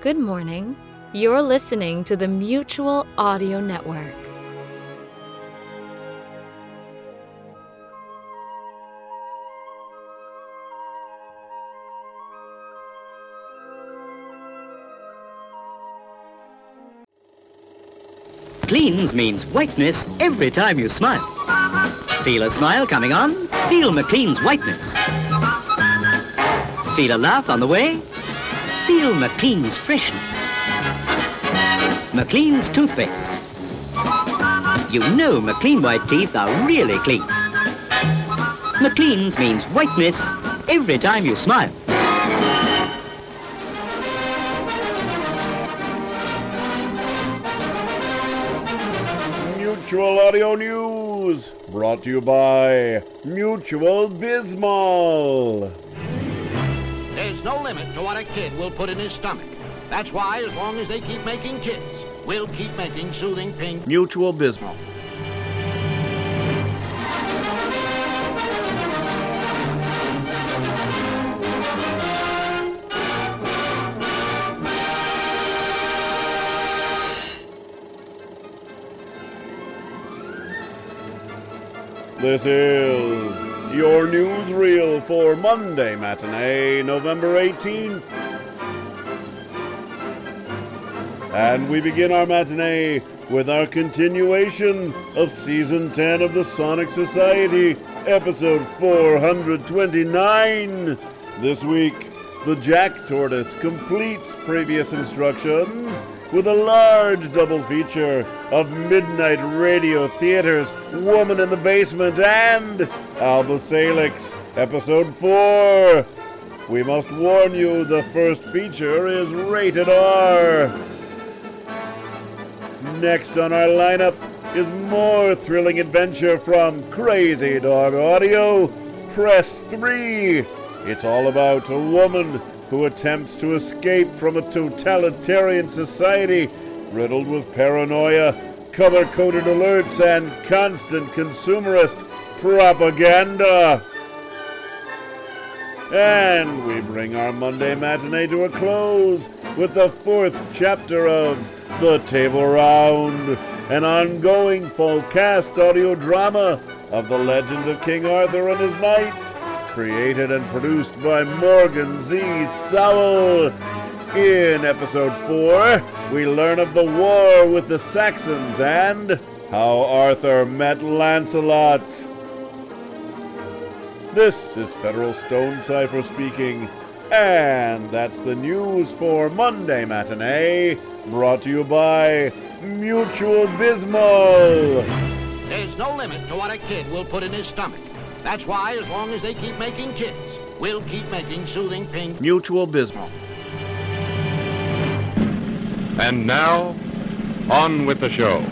Good morning. You're listening to the Mutual Audio Network. Cleans means whiteness every time you smile. Feel a smile coming on? Feel McLean's whiteness. Feel a laugh on the way? Feel McLean's freshness. McLean's toothpaste. You know McLean white teeth are really clean. McLean's means whiteness every time you smile. Mutual Audio News, brought to you by Mutual Bismol. There's no limit to what a kid will put in his stomach. That's why, as long as they keep making kids, we'll keep making soothing pink. Mutual Bismol. This is your newsreel for Monday matinee, November 18th. And we begin our matinee with our continuation of season 10 of the Sonic Society, episode 429. This week, the Jack Tortoise completes previous instructions with a large double feature of Midnight Radio Theater's Woman in the Basement and Alba Salix, episode 4. We must warn you the first feature is rated R. Next on our lineup is more thrilling adventure from Crazy Dog Audio. Press 3. It's all about a woman who attempts to escape from a totalitarian society riddled with paranoia, color coded alerts, and constant consumerist propaganda. And we bring our Monday matinee to a close with the fourth chapter of The Table Round, an ongoing full cast audio drama of the legend of King Arthur and his knights, created and produced by Morgan Z. Sowell. In episode 4, we learn of the war with the Saxons and how Arthur met Lancelot. This is Federal Stone Cipher speaking, and that's the news for Monday Matinee, brought to you by Mutual Bismol. There's no limit to what a kid will put in his stomach. That's why, as long as they keep making kids, we'll keep making soothing pink. Mutual Bismol. And now, on with the show.